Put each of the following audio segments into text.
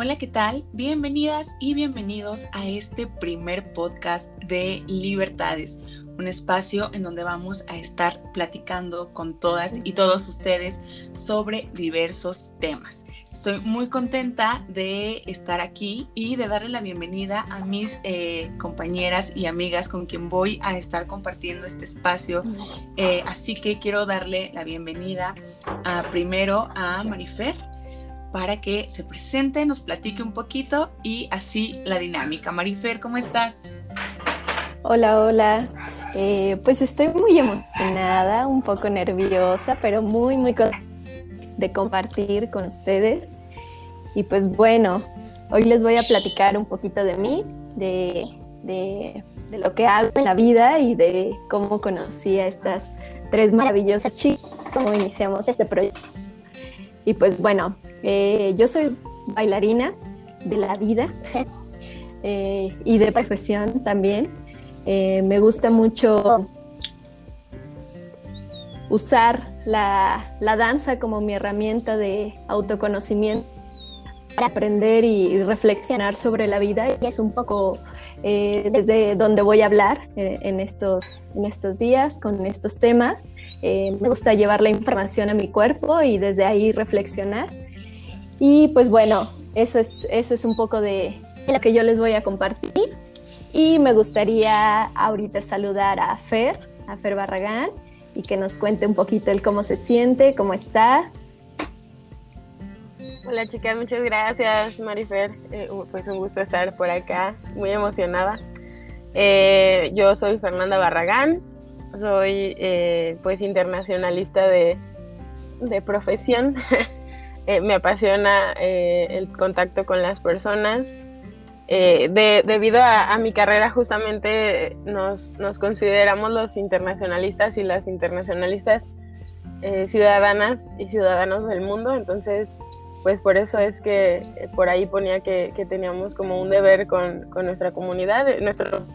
Hola, ¿qué tal? Bienvenidas y bienvenidos a este primer podcast de Libertades, un espacio en donde vamos a estar platicando con todas y todos ustedes sobre diversos temas. Estoy muy contenta de estar aquí y de darle la bienvenida a mis eh, compañeras y amigas con quien voy a estar compartiendo este espacio. Eh, así que quiero darle la bienvenida a, primero a Marifer para que se presente, nos platique un poquito y así la dinámica. Marifer, ¿cómo estás? Hola, hola. Eh, pues estoy muy emocionada, un poco nerviosa, pero muy, muy contenta de compartir con ustedes. Y pues bueno, hoy les voy a platicar un poquito de mí, de, de, de lo que hago en la vida y de cómo conocí a estas tres maravillosas chicas, cómo iniciamos este proyecto. Y pues bueno, eh, yo soy bailarina de la vida eh, y de profesión también. Eh, me gusta mucho usar la, la, danza como mi herramienta de autoconocimiento para aprender y reflexionar sobre la vida y es un poco desde donde voy a hablar en, estos, en estos días con estos temas. me gusta llevar la información a mi cuerpo y desde ahí reflexionar. Y pues bueno, eso es, eso es un poco de lo que yo les voy a compartir. Y me gustaría ahorita saludar a Fer, a Fer Barragán, y que nos cuente un poquito el cómo se siente, cómo está. Hola chicas, muchas gracias Marifer, eh, pues un gusto estar por acá, muy emocionada. Eh, yo soy Fernanda Barragán, soy eh, pues internacionalista de, de profesión. Eh, me apasiona eh, el contacto con las personas. Eh, debido a, mi carrera justamente nos, consideramos los internacionalistas y las internacionalistas ciudadanas y ciudadanos del mundo, entonces pues por eso es que por ahí ponía que, teníamos como un deber con, con nuestra comunidad, nuestro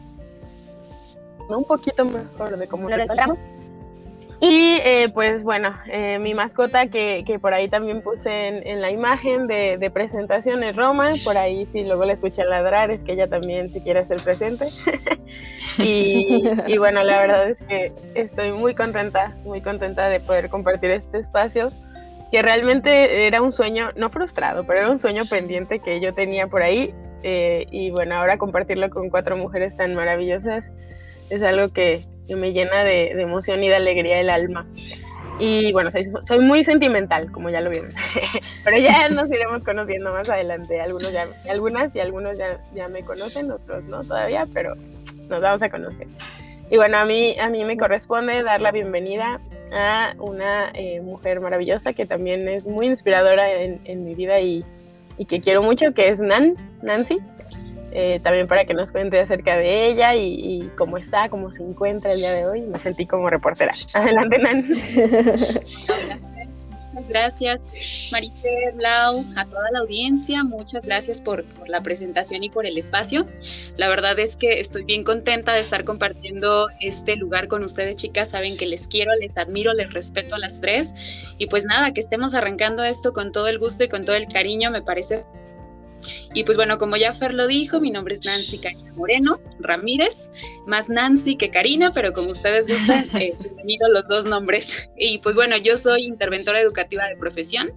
un poquito mejor de cómo lo y eh, pues bueno, eh, mi mascota que, que, por ahí también puse en, la imagen de, presentación es Roma, por ahí si luego la escuché ladrar es que ella también se quiere hacer presente. y, y, bueno, la verdad es que estoy muy contenta, muy contenta de poder compartir este espacio, que realmente era un sueño, no frustrado, pero era un sueño pendiente que yo tenía por ahí. Eh, y bueno, ahora compartirlo con cuatro mujeres tan maravillosas es algo que, que me llena de, emoción y de alegría el alma. Y bueno, soy, muy sentimental, como ya lo vieron. Pero ya nos iremos conociendo más adelante. Algunos ya, algunas y algunos ya, ya me conocen, otros no todavía, pero nos vamos a conocer. Y bueno, a mí, a mí me corresponde dar la bienvenida a una eh, mujer maravillosa que también es muy inspiradora en, en mi vida y, y, que quiero mucho, que es Nan, Nancy. Eh, también para que nos cuente acerca de ella y, cómo está, cómo se encuentra el día de hoy. Me sentí como reportera. Adelante, Nan. Muchas gracias, Marifer, Lau, a toda la audiencia. Muchas gracias por, por, la presentación y por el espacio. La verdad es que estoy bien contenta de estar compartiendo este lugar con ustedes, chicas. Saben que les quiero, les admiro, les respeto a las tres. Y pues nada, que estemos arrancando esto con todo el gusto y con todo el cariño, me parece y pues bueno, como ya Fer lo dijo, mi nombre es Nancy Karina Moreno Ramírez, más Nancy que Karina, pero como ustedes gustan, eh, bienvenido los dos nombres. Y pues bueno, yo soy interventora educativa de profesión,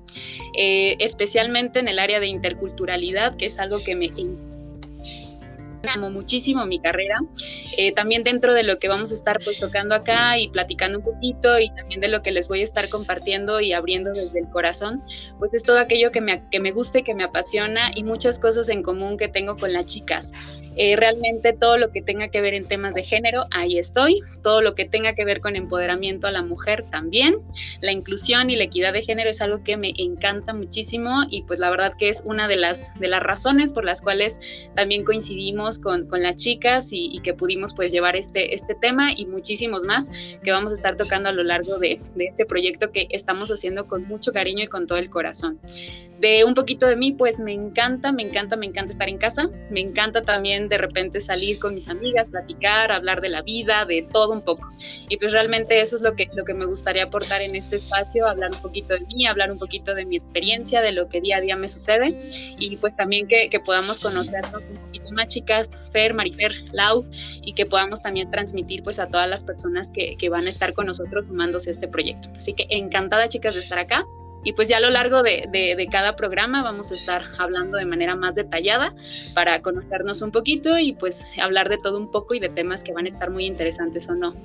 eh, especialmente en el área de interculturalidad, que es algo que me amo muchísimo mi carrera. Eh, también dentro de lo que vamos a estar pues tocando acá y platicando un poquito y también de lo que les voy a estar compartiendo y abriendo desde el corazón, pues es todo aquello que me, que me gusta y que me apasiona y muchas cosas en común que tengo con las chicas. Eh, realmente todo lo que tenga que ver en temas de género, ahí estoy. Todo lo que tenga que ver con empoderamiento a la mujer también. La inclusión y la equidad de género es algo que me encanta muchísimo y pues la verdad que es una de las, de las razones por las cuales también coincidimos con, con las chicas y, y, que pudimos pues llevar este, este tema y muchísimos más que vamos a estar tocando a lo largo de, de este proyecto que estamos haciendo con mucho cariño y con todo el corazón. de un poquito de mí, pues me encanta, me encanta, me encanta estar en casa. Me encanta también de repente salir con mis amigas, platicar, hablar de la vida, de todo un poco. Y pues realmente eso es lo que, lo que me gustaría aportar en este espacio, hablar un poquito de mí, hablar un poquito de mi experiencia, de lo que día a día me sucede. Y pues también que, que podamos conocernos un poquito más, chicas, Fer, Marifer, Lau, y que podamos también transmitir pues a todas las personas que, que van a estar con nosotros sumándose a este proyecto. Así que encantada, chicas, de estar acá. Y pues ya a lo largo de, de, cada programa vamos a estar hablando de manera más detallada para conocernos un poquito y pues hablar de todo un poco y de temas que van a estar muy interesantes o no.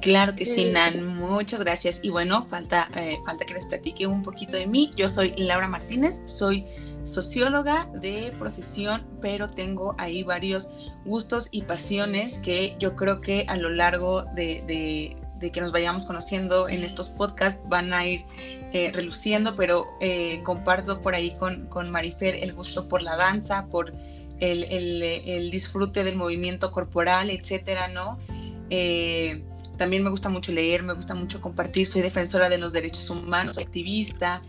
Claro que sí, Nan, muchas gracias. Y bueno, falta, eh, falta que les platique un poquito de mí. Yo soy Laura Martínez, soy socióloga de profesión, pero tengo ahí varios gustos y pasiones que yo creo que a lo largo de, de que nos vayamos conociendo en estos podcasts van a ir eh, reluciendo, pero eh, comparto por ahí con, con, Marifer el gusto por la danza, por el, el, disfrute del movimiento corporal, etcétera, ¿no? Eh, también me gusta mucho leer, me gusta mucho compartir, soy defensora de los derechos humanos, activista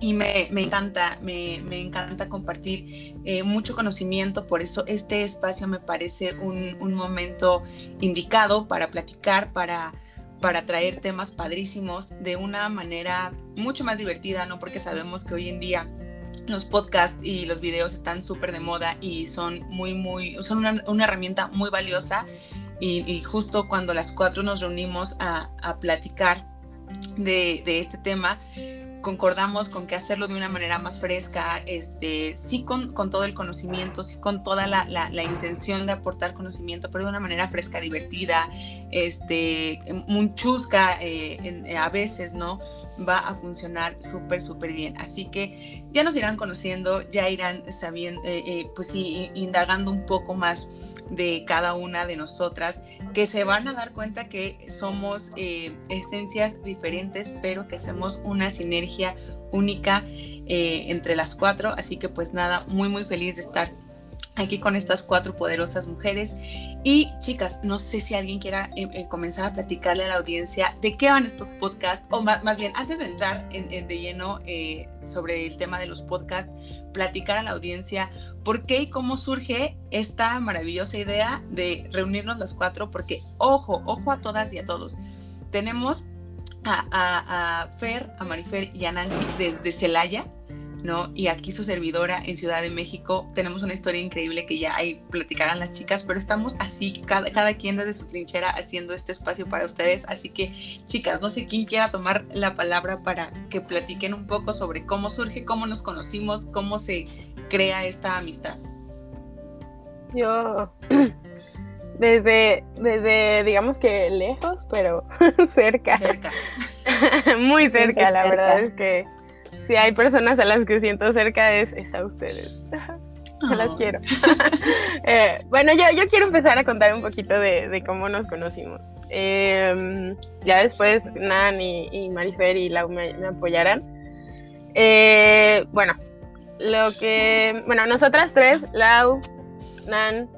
y me, encanta, me, encanta compartir eh, mucho conocimiento, por eso este espacio me parece un, momento indicado para platicar, para, para traer temas padrísimos de una manera mucho más divertida, ¿no? Porque sabemos que hoy en día los podcasts y los videos están súper de moda y son muy, muy, son una, herramienta muy valiosa y, justo cuando las cuatro nos reunimos a, platicar de, de este tema, concordamos con que hacerlo de una manera más fresca, este, sí con, con todo el conocimiento, sí con toda la, la, intención de aportar conocimiento, pero de una manera fresca, divertida, este, muy chusca eh, a veces, ¿no? Va a funcionar súper, súper bien. Así que ya nos irán conociendo, ya irán sabiendo, eh, eh, pues sí, indagando un poco más de cada una de nosotras, que se van a dar cuenta que somos eh, esencias diferentes, pero que hacemos una sinergia única eh, entre las cuatro. Así que pues nada, muy muy feliz de estar aquí con estas cuatro poderosas mujeres. Y chicas, no sé si alguien quiera eh, comenzar a platicarle a la audiencia de qué van estos podcasts, o más, bien, antes de entrar en, de lleno sobre el tema de los podcasts, platicar a la audiencia por qué y cómo surge esta maravillosa idea de reunirnos las cuatro, porque ojo, ojo a todas y a todos. Tenemos a, Fer, a Marifer y a Nancy desde Celaya, ¿no? Y aquí su servidora en Ciudad de México. Tenemos una historia increíble que ya ahí platicarán las chicas, pero estamos así, cada, cada quien desde su trinchera haciendo este espacio para ustedes. Así que, chicas, no sé quién quiera tomar la palabra para que platiquen un poco sobre cómo surge, cómo nos conocimos, cómo se crea esta amistad? Yo, desde, desde digamos que lejos, pero cerca. Cerca. Muy cerca, la verdad es que si hay personas a las que siento cerca es, a ustedes. Yo las quiero. Eh, bueno, yo, yo quiero empezar a contar un poquito de, cómo nos conocimos. Em, ya después Nan y, Marifer y Lau me, apoyarán. Eh, bueno, lo que, bueno, nosotras tres, Lau, Nan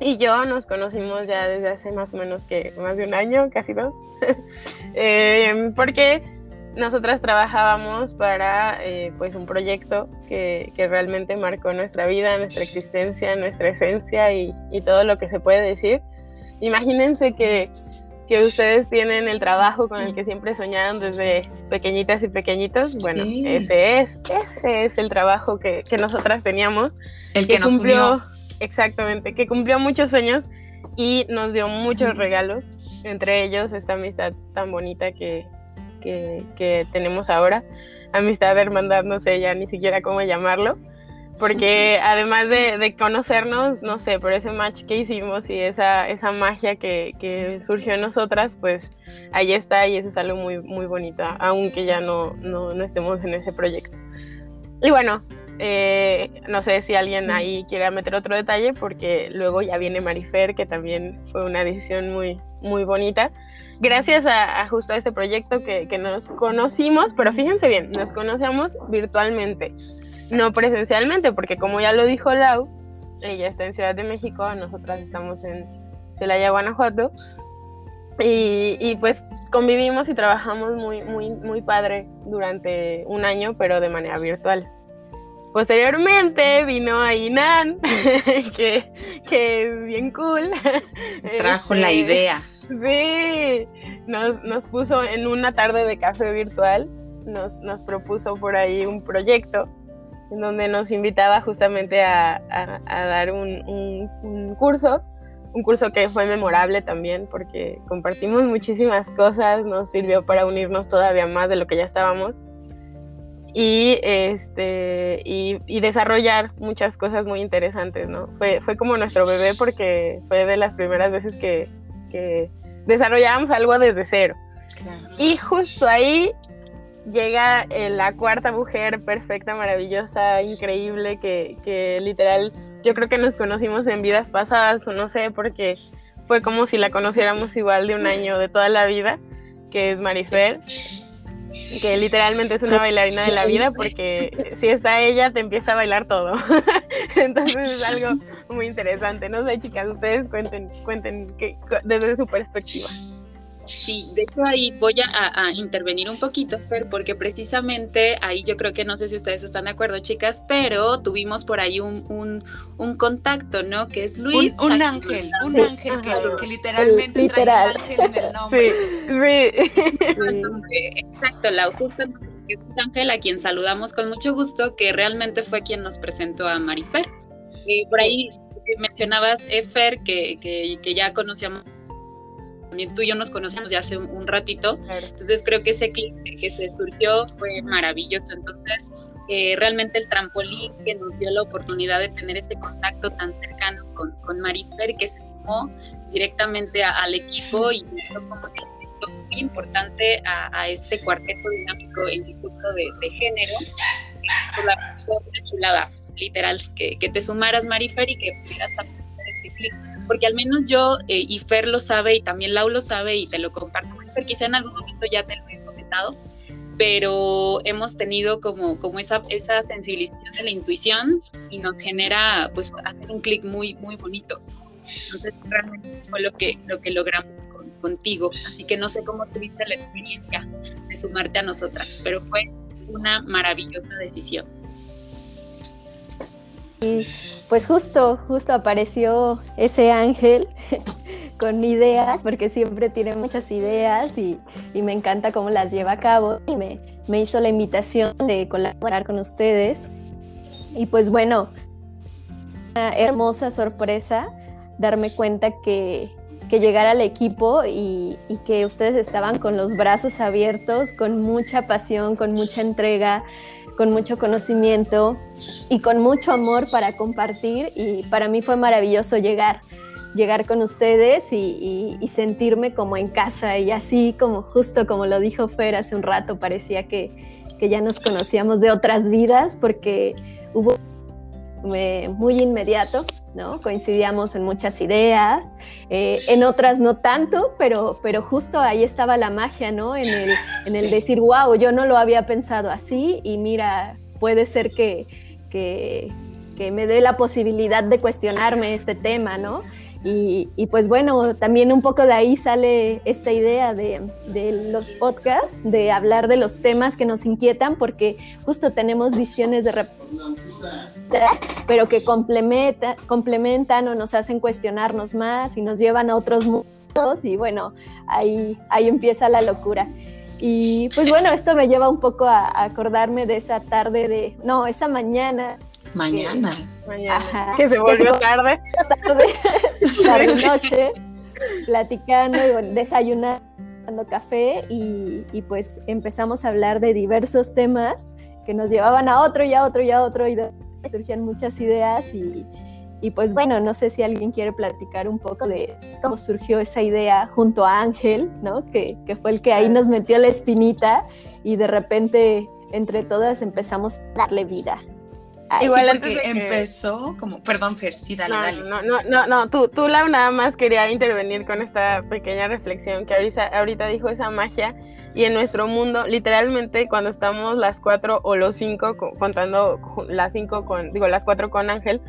y yo nos conocimos ya desde hace más o menos que más de un año, casi dos, eh, porque nosotras trabajábamos para eh, pues un proyecto que, que, realmente marcó nuestra vida, nuestra existencia, nuestra esencia y, y todo lo que se puede decir. Imagínense que que ustedes tienen el trabajo con el que siempre soñaron desde pequeñitas y pequeñitos. Bueno, ese es, ese es el trabajo que, que nosotras teníamos. El que, nos cumplió. Exactamente, que cumplió muchos sueños y nos dio muchos regalos, entre ellos esta amistad tan bonita que, que, que tenemos ahora. Amistad de hermandad, no sé ya ni siquiera cómo llamarlo porque además de, conocernos, no sé, por ese match que hicimos y esa, esa magia que, surgió en nosotras, pues ahí está y eso es algo muy, muy bonito, aunque ya no, no, estemos en ese proyecto. Y bueno, eh, no sé si alguien ahí quiere meter otro detalle, porque luego ya viene Marifer, que también fue una decisión muy, muy bonita. Gracias a, justo a este proyecto que, que nos conocimos, pero fíjense bien, nos conocemos virtualmente no presencialmente, porque como ya lo dijo Lau, ella está en Ciudad de México, nosotras estamos en Celaya, Guanajuato, Y, pues convivimos y trabajamos muy, muy, muy padre durante un año, pero de manera virtual. Posteriormente vino a Inan, que, es bien cool. Trajo la este, idea. Sí, nos, nos, puso en una tarde de café virtual, nos, nos propuso por ahí un proyecto en donde nos invitaba justamente a, dar un, curso, un curso que fue memorable también porque compartimos muchísimas cosas, nos sirvió para unirnos todavía más de lo que ya estábamos y, este, y, desarrollar muchas cosas muy interesantes, ¿no? Fue, fue como nuestro bebé porque fue de las primeras veces que, que desarrollábamos algo desde cero. Y justo ahí llega eh, la cuarta mujer perfecta, maravillosa, increíble, que, que, literal yo creo que nos conocimos en vidas pasadas, o no sé, porque fue como si la conociéramos igual de un año, de toda la vida, que es Marifer, que literalmente es una bailarina de la vida, porque si está ella, te empieza a bailar todo. Entonces es algo muy interesante. No sé, chicas, ustedes cuenten, cuenten que, desde su perspectiva. Sí, de hecho ahí voy a, intervenir un poquito, Fer, porque precisamente ahí yo creo que no sé si ustedes están de acuerdo, chicas, pero tuvimos por ahí un, un, contacto, ¿no? Que es Luis. Un, ángel, un ángel que, literalmente trae ángel en el nombre. Sí, sí. Exacto, la justo es Ángel, a quien saludamos con mucho gusto, que realmente fue quien nos presentó a Marifer. Y por ahí mencionabas, Fer, que, que, que ya conocíamos tú y yo nos conocemos ya hace un, ratito, entonces creo que ese clic que se surgió fue maravilloso, entonces eh, realmente el trampolín que nos dio la oportunidad de tener este contacto tan cercano con, con Marifer que se sumó directamente al equipo y como un muy importante a, este cuarteto dinámico en el curso de, género, por la chulada, literal, que, que te sumaras Marifer y que pudieras hacer este clic porque al menos yo eh, y Fer lo sabe y también Lau lo sabe y te lo comparto. Fer quizá en algún momento ya te lo he comentado, pero hemos tenido como, como esa, esa sensibilización de la intuición y nos genera pues hacer un clic muy, muy bonito. Entonces realmente fue lo que, lo que logramos contigo. Así que no sé cómo tuviste la experiencia de sumarte a nosotras, pero fue una maravillosa decisión. Y pues justo, justo apareció ese ángel con ideas, porque siempre tiene muchas ideas y, me encanta cómo las lleva a cabo y me, me, hizo la invitación de colaborar con ustedes. Y pues bueno, una hermosa sorpresa darme cuenta que, que llegara al equipo y, y, que ustedes estaban con los brazos abiertos, con mucha pasión, con mucha entrega, con mucho conocimiento y con mucho amor para compartir. Y para mí fue maravilloso llegar, llegar con ustedes y, sentirme como en casa. Y así como justo como lo dijo Fer hace un rato, parecía que, que ya nos conocíamos de otras vidas porque hubo muy inmediato ¿no? Coincidíamos en muchas ideas, eh, en otras no tanto, pero, pero justo ahí estaba la magia, ¿no? En el, en el decir, wow, yo no lo había pensado así y mira, puede ser que, que, que me dé la posibilidad de cuestionarme este tema, ¿no? Y, pues bueno, también un poco de ahí sale esta idea de, de, los podcasts, de hablar de los temas que nos inquietan, porque justo tenemos visiones de pero que complementa, complementan o nos hacen cuestionarnos más y nos llevan a otros mundos y bueno, ahí, ahí empieza la locura. Y pues bueno, esto me lleva un poco a acordarme de esa tarde de, no, esa mañana Mañana. Mañana. que se volvió tarde. Tarde, tarde noche, platicando y desayunando café y, y, pues empezamos a hablar de diversos temas que nos llevaban a otro y a otro y a otro y surgían muchas ideas y, y pues bueno, no sé si alguien quiere platicar un poco de cómo surgió esa idea junto a Ángel, ¿no? Que, que fue el que ahí nos metió la espinita y de repente entre todas empezamos a darle vida. Igual antes que... empezó como, perdón Fer, sí, dale, no, dale. No, no, no, no, tú, tú Lau nada más quería intervenir con esta pequeña reflexión que ahorita, ahorita dijo esa magia y en nuestro mundo, literalmente cuando estamos las cuatro o los cinco, contando las cinco con, digo, las cuatro con Ángel,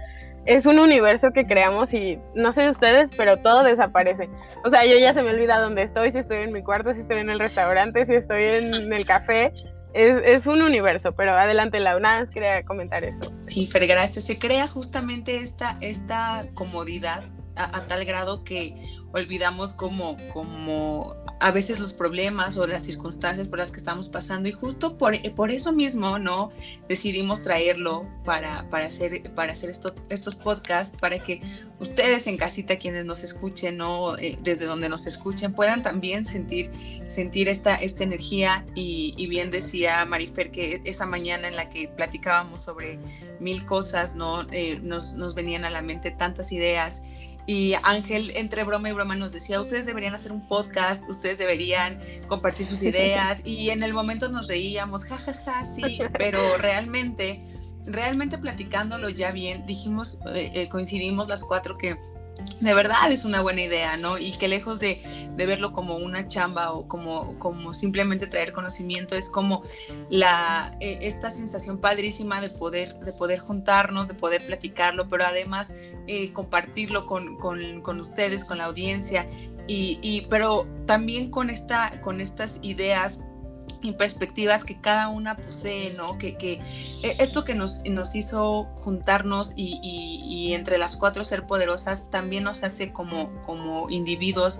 es un universo que creamos y no sé de ustedes, pero todo desaparece. O sea, yo ya se me olvida dónde estoy, si estoy en mi cuarto, si estoy en el restaurante, si estoy en el café. Es, es, un universo, pero adelante, Lau, nada más quería comentar eso. Sí, Fer, gracias. Se crea justamente esta, esta comodidad a, tal grado que olvidamos como, como a veces los problemas o las circunstancias por las que estamos pasando y justo por, por eso mismo, ¿no? Decidimos traerlo para, para hacer, para hacer esto, estos podcasts, para que ustedes en casita, quienes nos escuchen, ¿no? Eh, desde donde nos escuchen, puedan también sentir, sentir esta, esta energía y, bien decía Marifer que esa mañana en la que platicábamos sobre mil cosas, ¿no? Eh, nos, nos venían a la mente tantas ideas y Ángel, entre broma y broma, nos decía, ustedes deberían hacer un podcast, ustedes deberían compartir sus ideas. Y en el momento nos reíamos, jajaja, ja, ja, sí, pero realmente, realmente platicándolo ya bien, dijimos, eh, eh, coincidimos las cuatro que de verdad es una buena idea, ¿no? Y que lejos de, verlo como una chamba o como, como simplemente traer conocimiento, es como la, eh, esta sensación padrísima de poder, de poder juntarnos, de poder platicarlo, pero además eh, compartirlo con, con, ustedes, con la audiencia, y, y, pero también con, esta, con estas ideas y perspectivas que cada una posee, ¿no? Que, que e, esto que nos, nos hizo juntarnos y, y, entre las cuatro ser poderosas también nos hace como, como individuos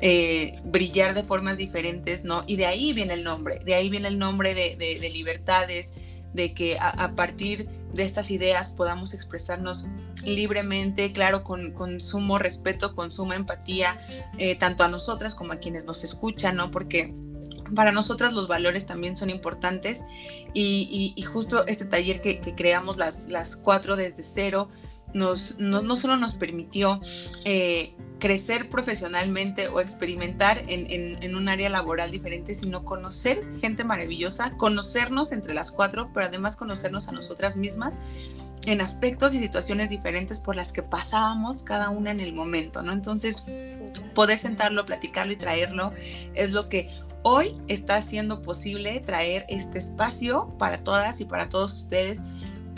eh, brillar de formas diferentes, ¿no? Y de ahí viene el nombre, de ahí viene el nombre de, de, libertades, de que a, partir de estas ideas podamos expresarnos libremente, claro, con, con sumo respeto, con suma empatía, eh, tanto a nosotras como a quienes nos escuchan, ¿no? Porque para nosotras los valores también son importantes y, justo este taller que, creamos las, las cuatro desde cero nos, no solo nos permitió eh, crecer profesionalmente o experimentar en, en, un área laboral diferente, sino conocer gente maravillosa, conocernos entre las cuatro, pero además conocernos a nosotras mismas en aspectos y situaciones diferentes por las que pasábamos cada una en el momento, ¿no? Entonces, poder sentarlo, platicarlo y traerlo es lo que hoy está haciendo posible traer este espacio para todas y para todos ustedes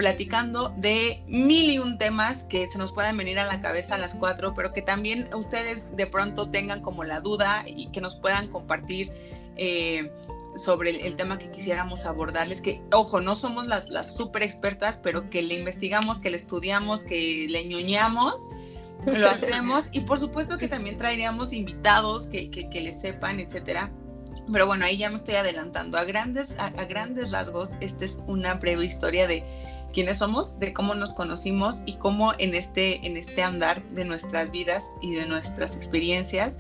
platicando de mil y un temas que se nos puedan venir a la cabeza a las cuatro, pero que también ustedes de pronto tengan como la duda y que nos puedan compartir eh, sobre el, tema que quisiéramos abordarles, que ojo, no somos las, las super expertas, pero que le investigamos, que le estudiamos, que le ñoñamos, lo hacemos y por supuesto que también traeríamos invitados que, que, que les sepan, etcétera pero bueno, ahí ya me estoy adelantando. A grandes, a, grandes rasgos, esta es una breve historia de quiénes somos, de cómo nos conocimos y cómo en este, en este andar de nuestras vidas y de nuestras experiencias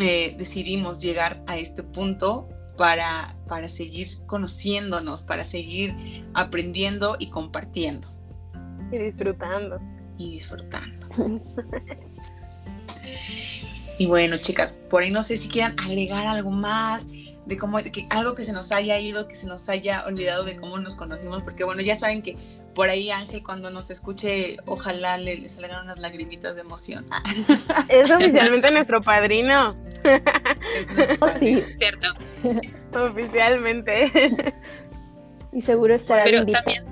eh, decidimos llegar a este punto para, para seguir conociéndonos, para seguir aprendiendo y compartiendo. Y disfrutando. Y disfrutando. Y bueno, chicas, por ahí no sé si quieran agregar algo más de cómo, que algo que se nos haya ido, que se nos haya olvidado de cómo nos conocimos, porque bueno, ya saben que por ahí Ángel cuando nos escuche, ojalá le, salgan unas lagrimitas de emoción. Es oficialmente nuestro padrino. Es nuestro oh, sí, cierto. Oficialmente. Y seguro estará Pero también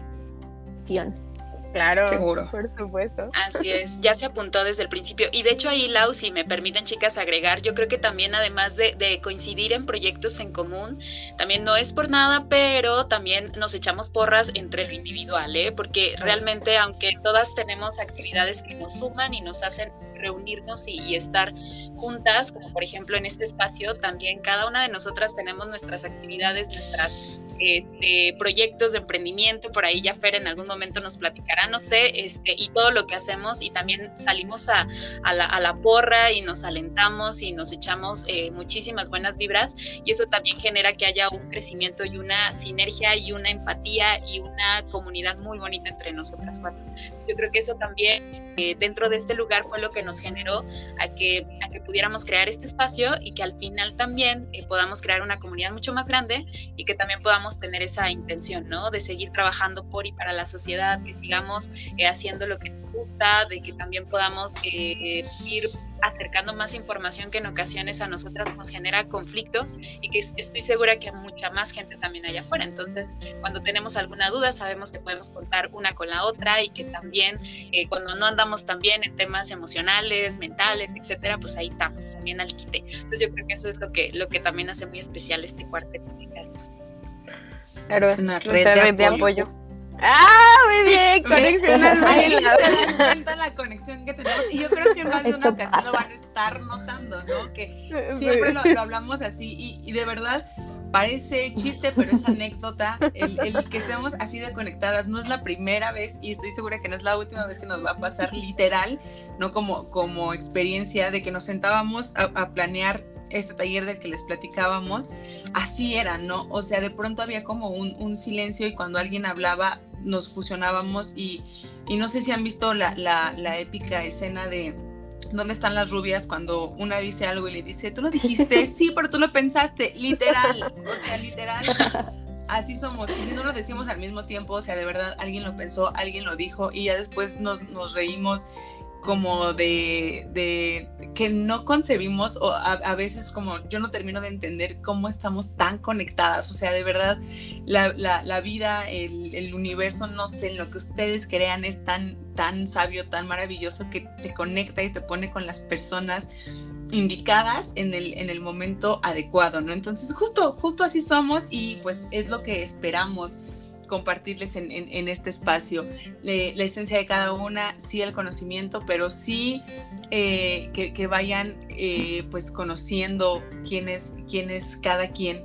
Claro, seguro. Por supuesto. Así es, ya se apuntó desde el principio. Y de hecho ahí, Lau, si me permiten chicas agregar, yo creo que también además de, coincidir en proyectos en común, también no es por nada, pero también nos echamos porras entre lo individual, ¿eh? porque realmente aunque todas tenemos actividades que nos suman y nos hacen reunirnos y, estar juntas, como por ejemplo en este espacio, también cada una de nosotras tenemos nuestras actividades, nuestras este, proyectos de emprendimiento, por ahí ya Fer en algún momento nos platicará, no sé, este, y todo lo que hacemos y también salimos a, la, porra y nos alentamos y nos echamos eh, muchísimas buenas vibras y eso también genera que haya un crecimiento y una sinergia y una empatía y una comunidad muy bonita entre nosotras cuatro. Yo creo que eso también eh, dentro de este lugar fue lo que nos generó a que, a que pudiéramos crear este espacio y que al final también eh, podamos crear una comunidad mucho más grande y que también podamos tener esa intención, ¿no? De seguir trabajando por y para la sociedad, que sigamos eh, haciendo lo que nos gusta, de que también podamos eh, ir acercando más información que en ocasiones a nosotras nos genera conflicto y que estoy segura que mucha más gente también allá afuera. Entonces, cuando tenemos alguna duda, sabemos que podemos contar una con la otra y que también eh, cuando no andamos tan bien en temas emocionales, mentales, etcétera, pues ahí estamos también al quite. Entonces, yo creo que eso es lo que, lo que también hace muy especial este cuarteto de. Es una red, de, apoyo. Ah, muy bien, conexión al Ahí se dan cuenta la conexión que tenemos. Y yo creo que más de una ocasión lo van a estar notando, ¿no? Que siempre lo, hablamos así y, de verdad parece chiste, pero es anécdota el, el, que estemos así de conectadas. No es la primera vez y estoy segura que no es la última vez que nos va a pasar literal, no como, como experiencia de que nos sentábamos a, a planear este taller del que les platicábamos, así era, ¿no? O sea, de pronto había como un, un silencio y cuando alguien hablaba nos fusionábamos y, no sé si han visto la, la, épica escena de ¿Dónde están las rubias? Cuando una dice algo y le dice, ¿tú lo dijiste? Sí, pero tú lo pensaste, literal, o sea, literal. Así somos, y si no lo decimos al mismo tiempo, o sea, de verdad, alguien lo pensó, alguien lo dijo, y ya después nos, nos reímos como de, de, que no concebimos o a, veces como yo no termino de entender cómo estamos tan conectadas, o sea, de verdad la, la, la vida, el, el, universo, no sé, lo que ustedes crean es tan, tan sabio, tan maravilloso que te conecta y te pone con las personas indicadas en el, en el momento adecuado, ¿no? Entonces justo, justo así somos y pues es lo que esperamos compartirles en, este espacio. la esencia de cada una, sí el conocimiento, pero sí eh, que, vayan eh, pues conociendo quién es, quién es cada quien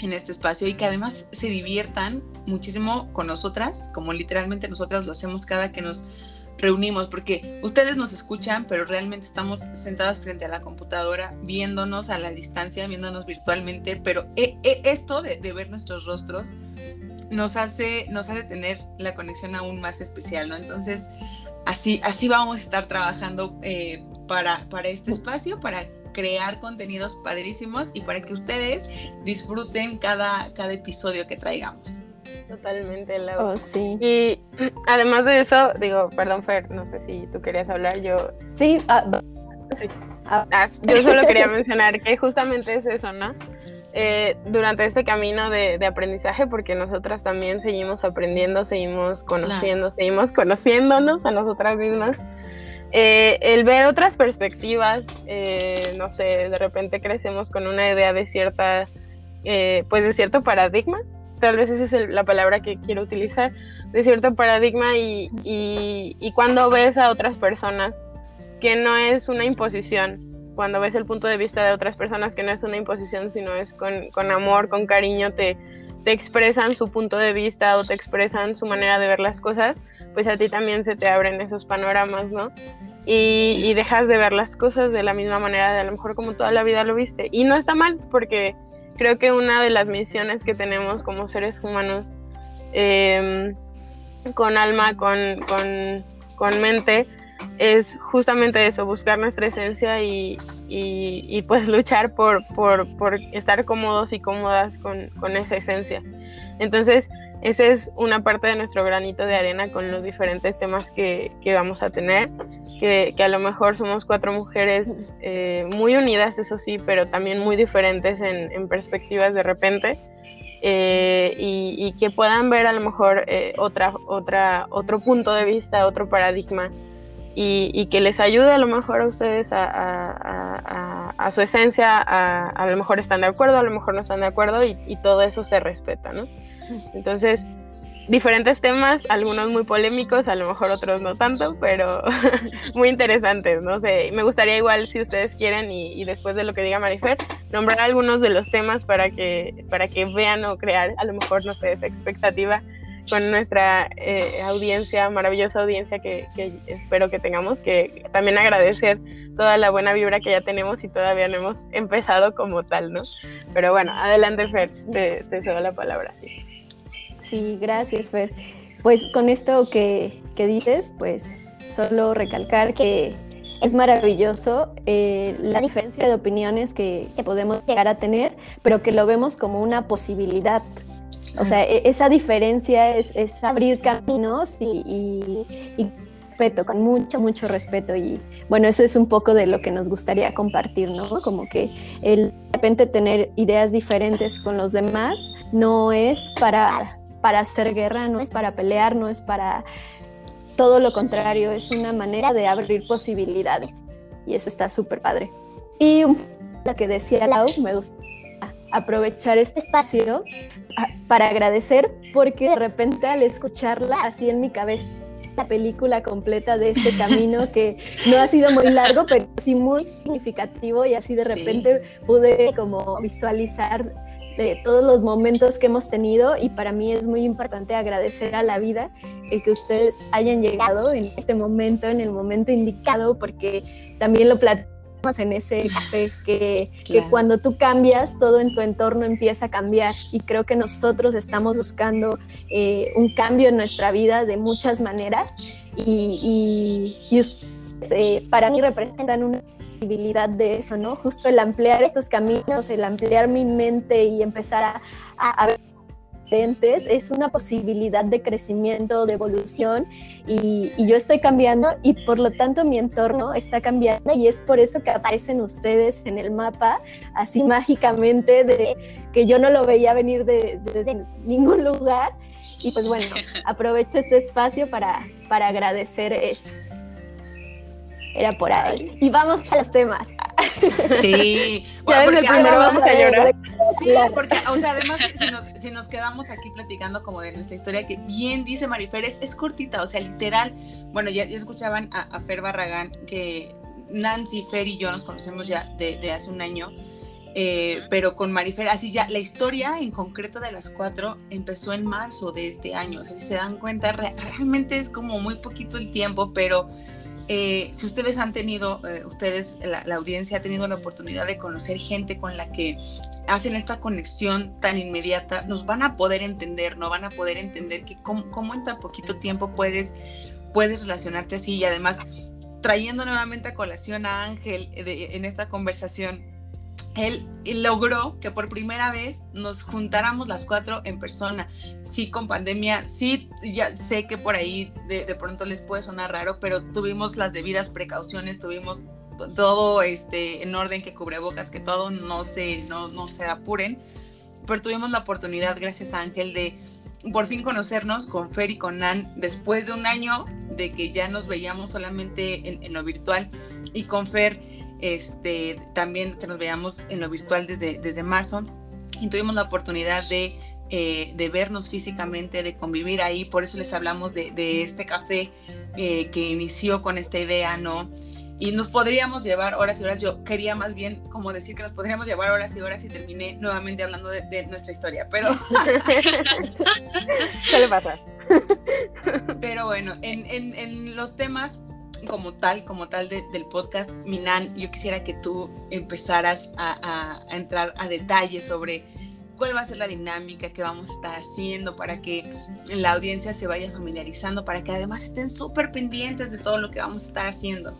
en este espacio y que además se diviertan muchísimo con nosotras, como literalmente nosotras lo hacemos cada que nos reunimos, porque ustedes nos escuchan, pero realmente estamos sentadas frente a la computadora, viéndonos a la distancia, viéndonos virtualmente, pero eh, esto de, de, ver nuestros rostros nos hace, nos hace tener la conexión aún más especial, ¿no? Entonces, así, así vamos a estar trabajando eh, para, para este espacio, para crear contenidos padrísimos y para que ustedes disfruten cada, cada episodio que traigamos. Totalmente, Lau. Oh, sí. Y además de eso, digo, perdón, Fer, no sé si tú querías hablar, yo... Sí, ah, sí. Ah, yo solo quería mencionar que justamente es eso, ¿no? Eh, durante este camino de, aprendizaje, porque nosotras también seguimos aprendiendo, seguimos conociendo, seguimos conociéndonos a nosotras mismas. Eh, el ver otras perspectivas, eh, no sé, de repente crecemos con una idea de cierta, pues de cierto paradigma, tal vez esa es la palabra que quiero utilizar, de cierto paradigma y, y cuando ves a otras personas que no es una imposición, cuando ves el punto de vista de otras personas, que no es una imposición, sino es con, con amor, con cariño, te, te expresan su punto de vista o te expresan su manera de ver las cosas, pues a ti también se te abren esos panoramas, ¿no? Y, y, dejas de ver las cosas de la misma manera, de a lo mejor como toda la vida lo viste. Y no está mal, porque creo que una de las misiones que tenemos como seres humanos, em, con alma, con, con, con mente, es justamente eso, buscar nuestra esencia y, y, pues luchar por, por, estar cómodos y cómodas con, con, esa esencia. Entonces, esa es una parte de nuestro granito de arena con los diferentes temas que, que vamos a tener, que, que, a lo mejor somos cuatro mujeres eh, muy unidas, eso sí, pero también muy diferentes en, perspectivas de repente. Eh, y, y, que puedan ver a lo mejor eh, otra, otra, otro punto de vista, otro paradigma y, que les ayude a lo mejor a ustedes a, su esencia, a, lo mejor están de acuerdo, a lo mejor no están de acuerdo y, y, todo eso se respeta, ¿no? Entonces, diferentes temas, algunos muy polémicos, a lo mejor otros no tanto, pero muy interesantes, no sé, me gustaría igual si ustedes quieren y, después de lo que diga Marifer, nombrar algunos de los temas para que, para que vean o crear a lo mejor, no sé, esa expectativa con nuestra eh, audiencia, maravillosa audiencia que, espero que tengamos, que también agradecer toda la buena vibra que ya tenemos y todavía no hemos empezado como tal, ¿no? Pero bueno, adelante Fer, te, te cedo la palabra, sí. Sí, gracias Fer. Pues con esto que, que dices, pues solo recalcar que es maravilloso eh, la diferencia de opiniones que, que podemos llegar a tener, pero que lo vemos como una posibilidad O sea, e, esa diferencia es, abrir caminos y, respeto, con mucho, mucho respeto. Y bueno, eso es un poco de lo que nos gustaría compartir, ¿no? Como que el de repente tener ideas diferentes con los demás no es para, para hacer guerra, no es para pelear, no es para todo lo contrario, es una manera de abrir posibilidades. Y eso está súper padre. Y lo que decía Lau, me gusta aprovechar este espacio para agradecer porque de repente al escucharla así en mi cabeza la película completa de este camino que no ha sido muy largo, pero sí muy significativo y así de repente pude como visualizar de todos los momentos que hemos tenido y para mí es muy importante agradecer a la vida el que ustedes hayan llegado en este momento, en el momento indicado, porque también lo platicamos en ese café, que, que, cuando tú cambias, todo en tu entorno empieza a cambiar. Y creo que nosotros estamos buscando eh, un cambio en nuestra vida de muchas maneras. Y, y, eh, para mí representan una posibilidad de eso, ¿no? Justo el ampliar estos caminos, el ampliar mi mente y empezar a, a ver es una posibilidad de crecimiento, de evolución y, yo estoy cambiando y por lo tanto mi entorno está cambiando y es por eso que aparecen ustedes en el mapa así mágicamente de que yo no lo veía venir de, desde ningún lugar. Y pues bueno, aprovecho este espacio para, para agradecer eso era por ahí. Y vamos a los temas. Sí, bueno, porque primero vamos a llorar. Sí, porque, o sea, además, si nos, si nos, quedamos aquí platicando como de nuestra historia, que bien dice Marifer, es, es cortita, o sea, literal. Bueno, ya, escuchaban a, Fer Barragán que Nancy, Fer y yo nos conocemos ya de, hace un año. Eh, pero con Marifer, así ya, la historia en concreto de las cuatro empezó en marzo de este año. O sea, si se dan cuenta, realmente es como muy poquito el tiempo, pero eh, si ustedes han tenido, eh, ustedes, la, audiencia ha tenido la oportunidad de conocer gente con la que hacen esta conexión tan inmediata, nos van a poder entender, no van a poder entender que cómo, en tan poquito tiempo puedes, puedes relacionarte así. Y además trayendo nuevamente a colación a Ángel en esta conversación, él, logró que por primera vez nos juntáramos las cuatro en persona. Sí, con pandemia, sí, ya sé que por ahí de, pronto les puede sonar raro, pero tuvimos las debidas precauciones, tuvimos todo este, en orden, que cubrebocas, que todo no se, no, no se apuren, pero tuvimos la oportunidad, gracias a Ángel, de por fin conocernos con Fer y con Nan después de un año de que ya nos veíamos solamente en, en lo virtual y con Fer este, también que nos veamos en lo virtual desde, desde marzo y tuvimos la oportunidad de, eh, de vernos físicamente, de convivir ahí, por eso les hablamos de, de este café eh, que inició con esta idea, ¿no? Y nos podríamos llevar horas y horas, yo quería más bien como decir que nos podríamos llevar horas y horas y terminé nuevamente hablando de, nuestra historia, pero... ¿Qué le pasa? pero bueno, en, en, en los temas como tal, como tal del podcast, Minan, yo quisiera que tú empezaras a, entrar a detalles sobre cuál va a ser la dinámica que vamos a estar haciendo para que la audiencia se vaya familiarizando, para que además estén súper pendientes de todo lo que vamos a estar haciendo.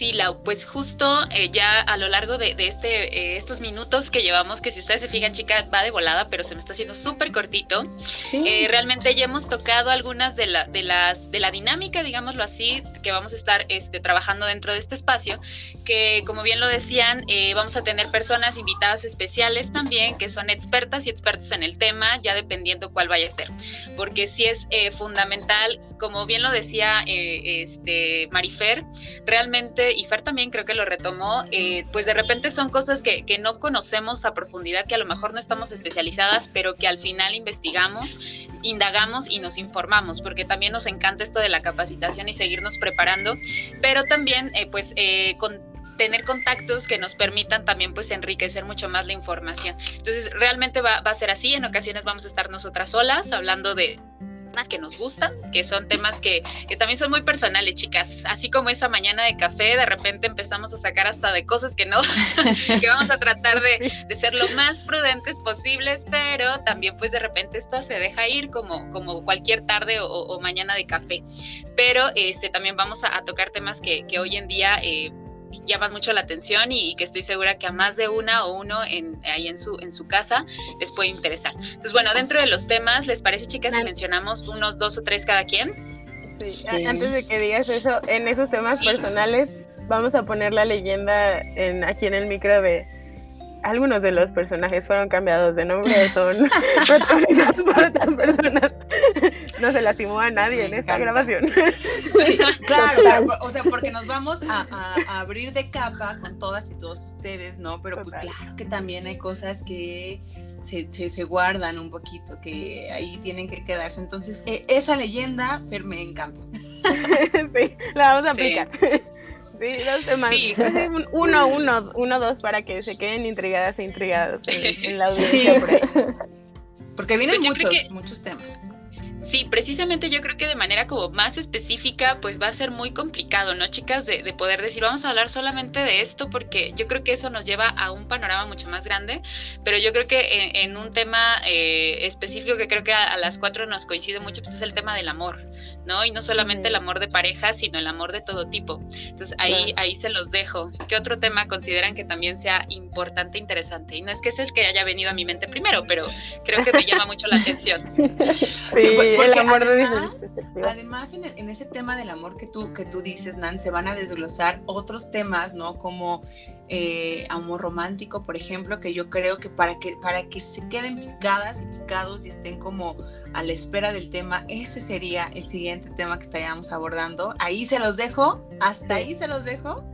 Sí, Lau, pues justo eh, ya a lo largo de, este, eh, estos minutos que llevamos, que si ustedes se fijan, chicas, va de volada, pero se me está haciendo súper cortito. Sí. Eh, realmente ya hemos tocado algunas de, la, de, las, de la dinámica, digámoslo así, que vamos a estar este, trabajando dentro de este espacio, que como bien lo decían, vamos a tener personas invitadas especiales también, que son expertas y expertos en el tema, ya dependiendo cuál vaya a ser. Porque sí es fundamental, como bien lo decía este, Marifer, realmente y Fer también creo que lo retomó, eh, pues de repente son cosas que, que, no conocemos a profundidad, que a lo mejor no estamos especializadas, pero que al final investigamos, indagamos y nos informamos, porque también nos encanta esto de la capacitación y seguirnos preparando, pero también eh, pues eh, con tener contactos que nos permitan también pues enriquecer mucho más la información. Entonces realmente va, va a ser así, en ocasiones vamos a estar nosotras solas hablando de que nos gustan, que son temas que, que, también son muy personales, chicas. Así como esa mañana de café, de repente empezamos a sacar hasta de cosas que no, que vamos a tratar de, de, ser lo más prudentes posibles, pero también pues de repente esto se deja ir como, como cualquier tarde o, mañana de café. Pero este, también vamos a, tocar temas que, que hoy en día... Eh, llaman mucho la atención y, que estoy segura que a más de una o uno en, ahí en su, en su casa les puede interesar. Entonces, bueno, dentro de los temas, ¿les parece, chicas, si mencionamos unos dos o tres cada quien? Sí. antes de que digas eso, en esos temas personales, vamos a poner la leyenda en, aquí en el micro de algunos de los personajes fueron cambiados de nombre, son protagonizados por otras personas. No se lastimó a nadie en esta grabación. Sí, claro, o sea, porque nos vamos a, abrir de capa con todas y todos ustedes, ¿no? Pero pues claro que también hay cosas que se, se, guardan un poquito, que ahí tienen que quedarse. Entonces, e, esa leyenda, Fer, me encanta. sí, la vamos a aplicar. Sí, dos temas. Uno, uno, uno, dos para que se queden intrigadas e intrigados en, la audiencia. Sí, porque vienen pues muchos, muchos temas. Sí, precisamente yo creo que de manera como más específica, pues va a ser muy complicado, ¿no, chicas? De, poder decir, vamos a hablar solamente de esto, porque yo creo que eso nos lleva a un panorama mucho más grande, pero yo creo que en, un tema eh, específico que creo que a, las cuatro nos coincide mucho, pues es el tema del amor, ¿no? Y no solamente el amor de pareja, sino el amor de todo tipo. Entonces ahí, ahí se los dejo. ¿Qué otro tema consideran que también sea importante, interesante? Y no es que es el que haya venido a mi mente primero, pero creo que me llama mucho la atención. Sí, el amor además, además en, ese tema del amor que tú, que tú dices, Nan, se van a desglosar otros temas, ¿no? Como eh, amor romántico, por ejemplo, que yo creo que para, que para que se queden picadas y picados y estén como a la espera del tema, ese sería el siguiente tema que estaríamos abordando. Ahí se los dejo, hasta ahí se los dejo,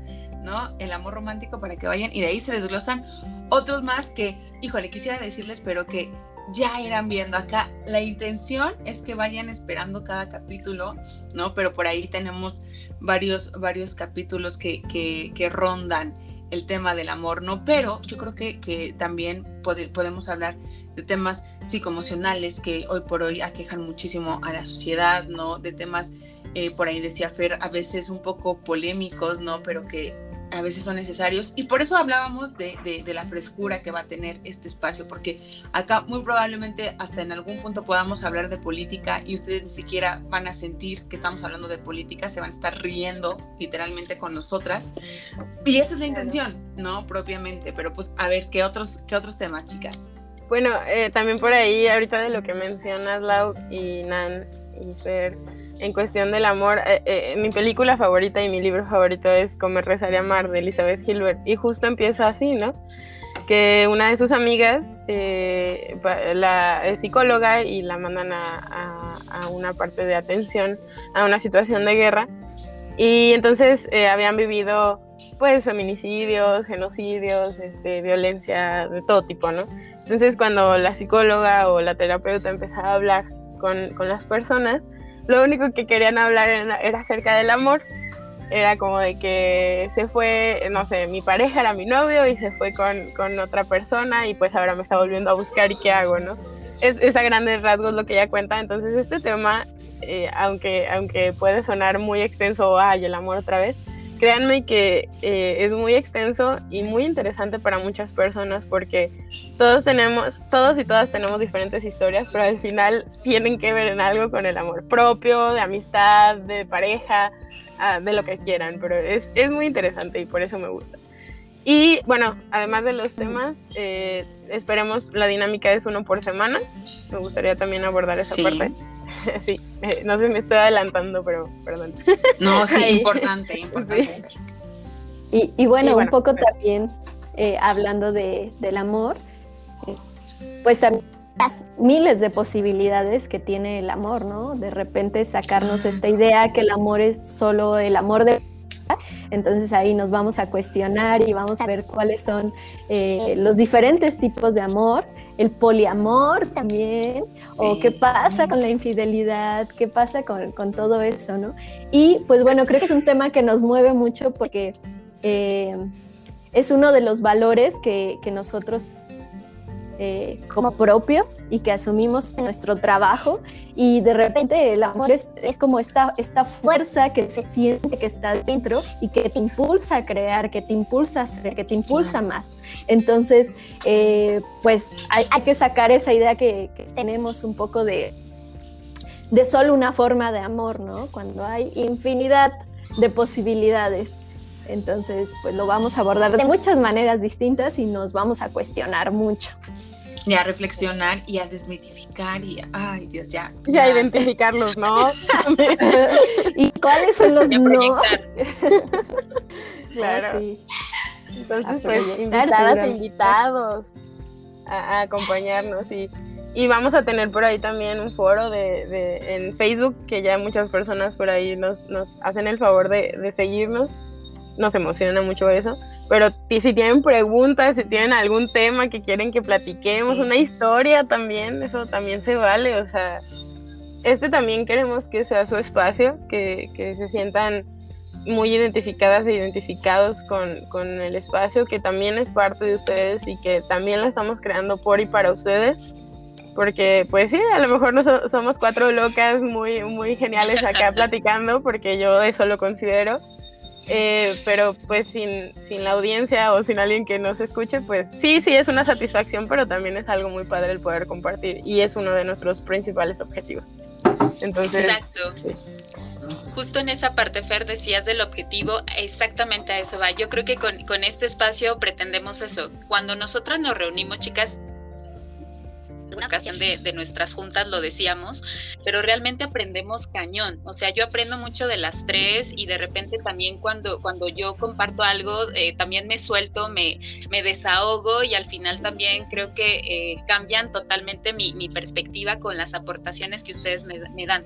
¿no? El amor romántico para que vayan y de ahí se desglosan otros más que, híjole, quisiera decirles, pero que ya irán viendo acá. La intención es que vayan esperando cada capítulo, ¿no? Pero por ahí tenemos varios, varios capítulos que, que, rondan el tema del amor, ¿no? Pero yo creo que, que también podemos hablar de temas psicoemocionales que hoy por hoy aquejan muchísimo a la sociedad, ¿no? De temas, eh, por ahí decía Fer, a veces un poco polémicos, ¿no? Pero que a veces son necesarios y por eso hablábamos de, de, la frescura que va a tener este espacio, porque acá muy probablemente hasta en algún punto podamos hablar de política y ustedes ni siquiera van a sentir que estamos hablando de política, se van a estar riendo literalmente con nosotras y esa es la intención, ¿no? Propiamente, pero pues a ver, ¿qué otros, qué otros temas, chicas? Bueno, eh, también por ahí, ahorita de lo que mencionas, Lau y Nan y Fer, en cuestión del amor, eh, eh, mi película favorita y mi libro favorito es Comer, Rezar y Amar de Elizabeth Gilbert. Y justo empieza así, ¿no? Que una de sus amigas eh, la, es psicóloga y la mandan a, una parte de atención a una situación de guerra. Y entonces habían vivido pues feminicidios, genocidios, este, violencia de todo tipo, ¿no? Entonces cuando la psicóloga o la terapeuta empezaba a hablar con las personas, lo único que querían hablar era, acerca del amor. Era como de que se fue, no sé, mi pareja era mi novio y se fue con, con otra persona y pues ahora me está volviendo a buscar y qué hago, ¿no? Es, es a grandes rasgos lo que ella cuenta. Entonces este tema, eh, aunque, aunque puede sonar muy extenso, ay, el amor otra vez, créanme que eh, es muy extenso y muy interesante para muchas personas porque todos tenemos, todos y todas tenemos diferentes historias, pero al final tienen que ver en algo con el amor propio, de amistad, de pareja, ah, de lo que quieran, pero es, es, muy interesante y por eso me gusta. Y bueno, además de los temas, eh, esperemos la dinámica es uno por semana. Me gustaría también abordar esa parte. sí, eh, no sé, me estoy adelantando, pero perdón. No, sí, importante, importante. Y, bueno, un poco también eh, hablando de, del amor, eh, pues también las miles de posibilidades que tiene el amor, ¿no? De repente sacarnos esta idea que el amor es solo el amor de entonces ahí nos vamos a cuestionar y vamos a ver cuáles son los diferentes tipos de amor el poliamor también, o qué pasa con la infidelidad, qué pasa con, todo eso, ¿no? Y pues bueno, creo que es un tema que nos mueve mucho porque eh, es uno de los valores que, que nosotros eh, como propios y que asumimos en nuestro trabajo y de repente el amor es, es, como esta, esta fuerza que se siente que está dentro y que te impulsa a crear, que te impulsa a ser, que te impulsa más. Entonces, eh, pues hay, hay, que sacar esa idea que, que tenemos un poco de, de solo una forma de amor, ¿no? Cuando hay infinidad de posibilidades. Entonces, pues lo vamos a abordar de muchas maneras distintas y nos vamos a cuestionar mucho. Y a reflexionar y a desmitificar y, ay Dios, ya. Y a identificarlos, ¿no? ¿Y cuáles son los no? claro. Entonces, pues, invitadas e invitados a, acompañarnos y, y, vamos a tener por ahí también un foro de, de, en Facebook que ya muchas personas por ahí nos, nos hacen el favor de, de seguirnos. Nos emociona mucho eso. Pero si tienen preguntas, si tienen algún tema que quieren que platiquemos, una historia también, eso también se vale. O sea, este también queremos que sea su espacio, que, que se sientan muy identificadas e identificados con, con, el espacio, que también es parte de ustedes y que también lo estamos creando por y para ustedes. Porque, pues sí, a lo mejor no somos cuatro locas muy, muy geniales acá platicando, porque yo eso lo considero eh, pero pues sin, sin la audiencia o sin alguien que nos escuche, pues sí, sí es una satisfacción, pero también es algo muy padre el poder compartir y es uno de nuestros principales objetivos. Entonces, Exacto. Justo en esa parte, Fer, decías del objetivo, exactamente a eso va. Yo creo que con, con este espacio pretendemos eso. Cuando nosotras nos reunimos, chicas, una ocasión de, de, nuestras juntas lo decíamos, pero realmente aprendemos cañón. O sea, yo aprendo mucho de las tres y de repente también cuando, cuando yo comparto algo, eh, también me suelto, me, me desahogo y al final también creo que eh, cambian totalmente mi, mi, perspectiva con las aportaciones que ustedes me, me, dan.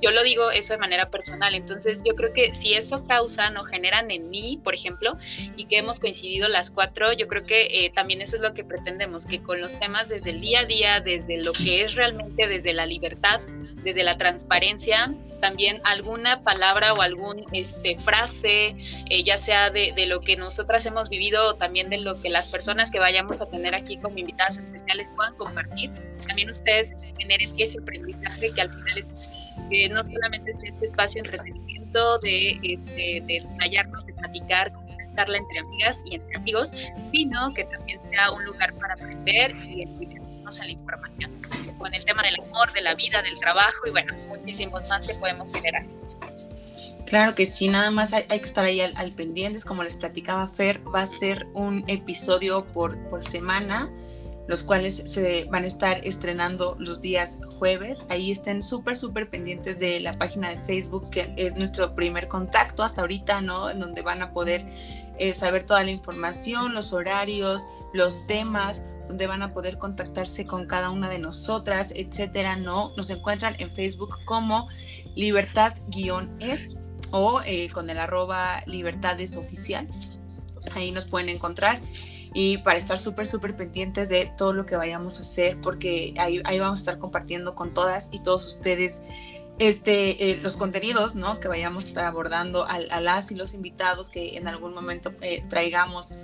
Yo lo digo eso de manera personal, entonces yo creo que si eso causan o generan en mí, por ejemplo, y que hemos coincidido las cuatro, yo creo que eh, también eso es lo que pretendemos, que con los temas desde el día a día, desde lo que es realmente desde la libertad, desde la transparencia, también alguna palabra o algún este, frase, eh, ya sea de, de, lo que nosotras hemos vivido o también de lo que las personas que vayamos a tener aquí como invitadas especiales puedan compartir. También ustedes generen ese aprendizaje que al final es que no solamente es este espacio de entretenimiento, de, este, de ensayarnos, de platicar, comentarla entre amigas y entre amigos, sino que también sea un lugar para aprender y enriquecernos en la información con el tema del amor, de la vida, del trabajo y bueno, muchísimos más que podemos generar. Claro que sí, nada más hay, hay que estar ahí al, al, pendientes, como les platicaba Fer, va a ser un episodio por, por semana, los cuales se van a estar estrenando los días jueves. Ahí estén súper, súper pendientes de la página de Facebook, que es nuestro primer contacto hasta ahorita, ¿no? En donde van a poder eh, saber toda la información, los horarios, los temas, donde van a poder contactarse con cada una de nosotras, etcétera, ¿no? Nos encuentran en Facebook como libertad-es o eh, con el arroba libertades oficial. Ahí nos pueden encontrar y para estar súper, súper pendientes de todo lo que vayamos a hacer, porque ahí, ahí vamos a estar compartiendo con todas y todos ustedes este, eh, los contenidos ¿no? que vayamos a estar abordando a, a, las y los invitados que en algún momento eh, traigamos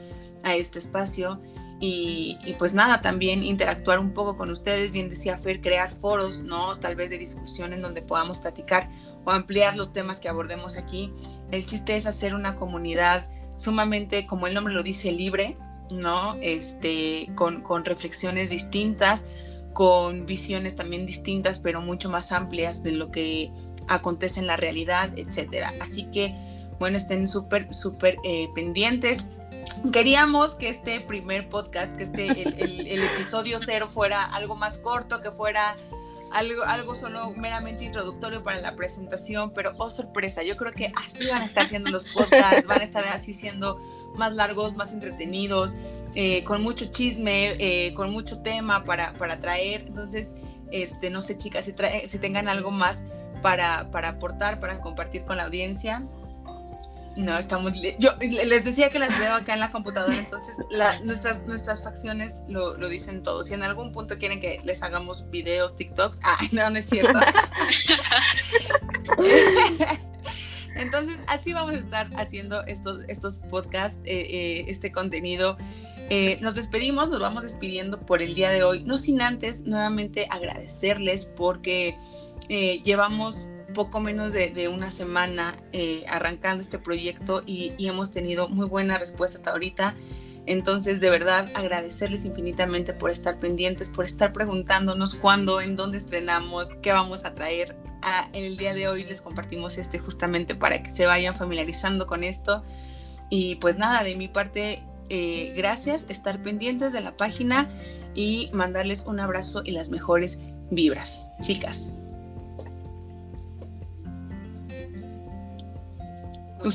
a este espacio. Y, pues nada, también interactuar un poco con ustedes, bien decía Fer, crear foros, ¿no? Tal vez de discusión en donde podamos platicar o ampliar los temas que abordemos aquí. El chiste es hacer una comunidad sumamente, como el nombre lo dice, libre, ¿no? Este, con, con reflexiones distintas, con visiones también distintas, pero mucho más amplias de lo que acontece en la realidad, etcétera. Así que, bueno, estén súper, súper eh, pendientes queríamos que este primer podcast, que este, el, episodio cero fuera algo más corto, que fuera algo, algo solo meramente introductorio para la presentación, pero oh sorpresa, yo creo que así van a estar siendo los podcasts, van a estar así siendo más largos, más entretenidos, eh, con mucho chisme, eh, con mucho tema para, para traer. Entonces, este, no sé chicas, si, trae, si tengan algo más para, para aportar, para compartir con la audiencia. No, estamos. Yo les decía que las veo acá en la computadora, entonces la, nuestras, nuestras facciones lo, lo, dicen todo. Si en algún punto quieren que les hagamos videos, TikToks, ay, no, no es cierto. entonces, así vamos a estar haciendo estos, estos podcasts, eh, eh, este contenido. Eh, nos despedimos, nos vamos despidiendo por el día de hoy, no sin antes nuevamente agradecerles porque llevamos poco menos de, una semana eh, arrancando este proyecto y, y, hemos tenido muy buena respuesta hasta ahorita. Entonces, de verdad, agradecerles infinitamente por estar pendientes, por estar preguntándonos cuándo, en dónde estrenamos, qué vamos a traer. Ah, el día de hoy les compartimos este justamente para que se vayan familiarizando con esto. Y pues nada, de mi parte, eh, gracias, estar pendientes de la página y mandarles un abrazo y las mejores vibras, chicas.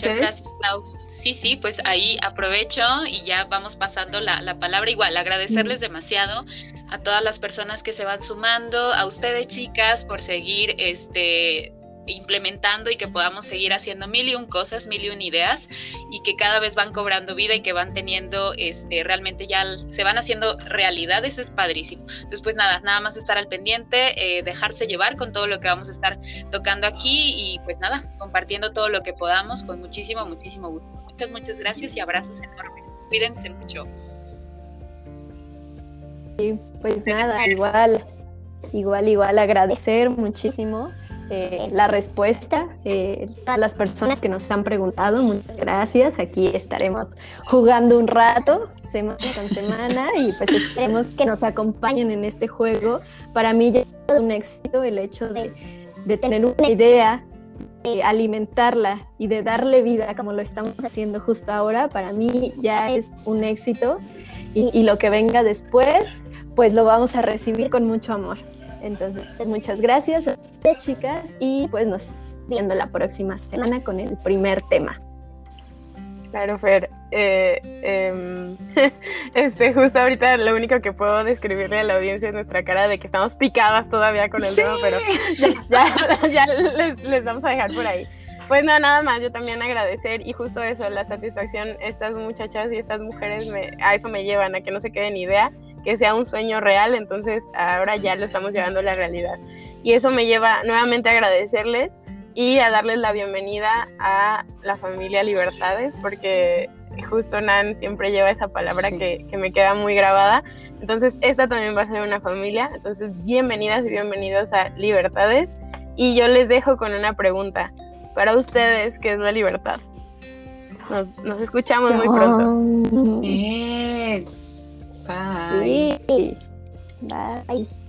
Muchas gracias, Sí, sí, pues ahí aprovecho y ya vamos pasando la, la palabra. Igual, agradecerles demasiado a todas las personas que se van sumando, a ustedes chicas por seguir este implementando y que podamos seguir haciendo mil y un cosas, mil y un ideas y que cada vez van cobrando vida y que van teniendo, este, realmente ya se van haciendo realidad, eso es padrísimo. Entonces, pues nada, nada más estar al pendiente, eh, dejarse llevar con todo lo que vamos a estar tocando aquí y pues nada, compartiendo todo lo que podamos con muchísimo, muchísimo gusto. Muchas, muchas gracias y abrazos enormes. Cuídense mucho. Y pues nada, igual, igual, igual agradecer muchísimo eh, la respuesta. Eh, a las personas que nos han preguntado, muchas gracias. Aquí estaremos jugando un rato, semana con semana, y pues esperemos que nos acompañen en este juego. Para mí ya es un éxito el hecho de, de tener una idea, de alimentarla y de darle vida como lo estamos haciendo justo ahora. Para mí ya es un éxito. Y, y lo que venga después, pues lo vamos a recibir con mucho amor. Entonces, muchas gracias a ustedes, chicas, y pues nos viendo la próxima semana con el primer tema. Claro, Fer. Eh, em, este, justo ahorita lo único que puedo describirle a la audiencia es nuestra cara de que estamos picadas todavía con el tema, pero ya, ya, les, les, vamos a dejar por ahí. Pues no, nada más, yo también agradecer y justo eso, la satisfacción, estas muchachas y estas mujeres me, a eso me llevan, a que no se queden idea que sea un sueño real, entonces ahora ya lo estamos llevando a la realidad. Y eso me lleva nuevamente a agradecerles y a darles la bienvenida a la familia Libertades, porque justo Nan siempre lleva esa palabra que, que, me queda muy grabada. Entonces, esta también va a ser una familia. Entonces, bienvenidas y bienvenidos a Libertades. Y yo les dejo con una pregunta. Para ustedes, ¿qué es la libertad? Nos, nos escuchamos muy pronto. Bien. Bye. Sí. Bye.